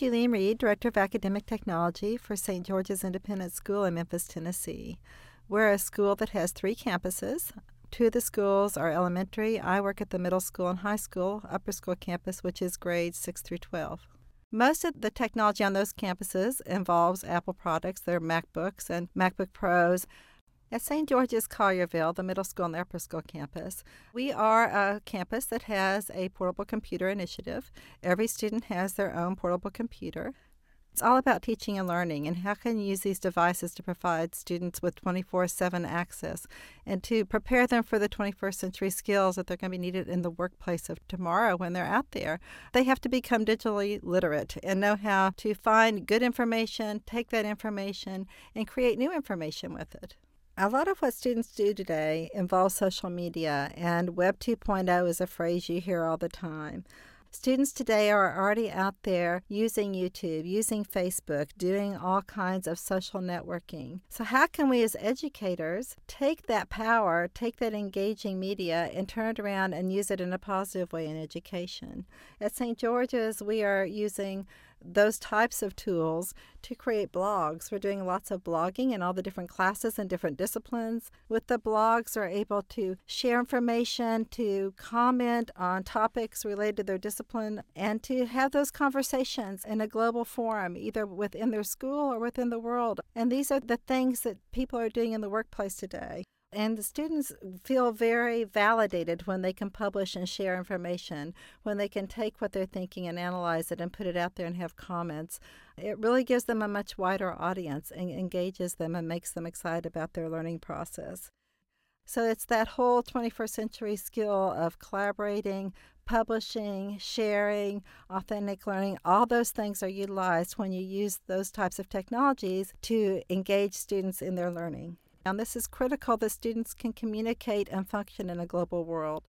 Julene Reed, Director of Academic Technology for St. George's Independent School in Memphis, Tennessee. We're a school that has three campuses. Two of the schools are elementary. I work at the middle school and high school, upper school campus, which is grades 6 through 12. Most of the technology on those campuses involves Apple products, their MacBooks and MacBook Pros. At St. George's Collierville, the middle school and the upper school campus, we are a campus that has a portable computer initiative. Every student has their own portable computer. It's all about teaching and learning and how can you use these devices to provide students with 24 7 access and to prepare them for the 21st century skills that they're going to be needed in the workplace of tomorrow when they're out there. They have to become digitally literate and know how to find good information, take that information, and create new information with it. A lot of what students do today involves social media, and Web 2.0 is a phrase you hear all the time. Students today are already out there using YouTube, using Facebook, doing all kinds of social networking. So, how can we as educators take that power, take that engaging media, and turn it around and use it in a positive way in education? At St. George's, we are using those types of tools to create blogs. We're doing lots of blogging in all the different classes and different disciplines. With the blogs, they're able to share information, to comment on topics related to their discipline, and to have those conversations in a global forum, either within their school or within the world. And these are the things that people are doing in the workplace today. And the students feel very validated when they can publish and share information, when they can take what they're thinking and analyze it and put it out there and have comments. It really gives them a much wider audience and engages them and makes them excited about their learning process. So it's that whole 21st century skill of collaborating, publishing, sharing, authentic learning. All those things are utilized when you use those types of technologies to engage students in their learning. And this is critical that students can communicate and function in a global world.